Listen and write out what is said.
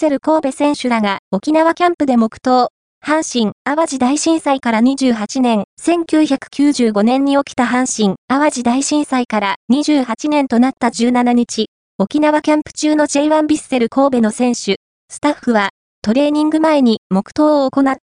セル神戸選手らが沖縄キャンプで黙祷。阪神、淡路大震災から28年、1995年に起きた阪神、淡路大震災から28年となった17日、沖縄キャンプ中の J1 ビッセル神戸の選手、スタッフは、トレーニング前に黙祷を行った。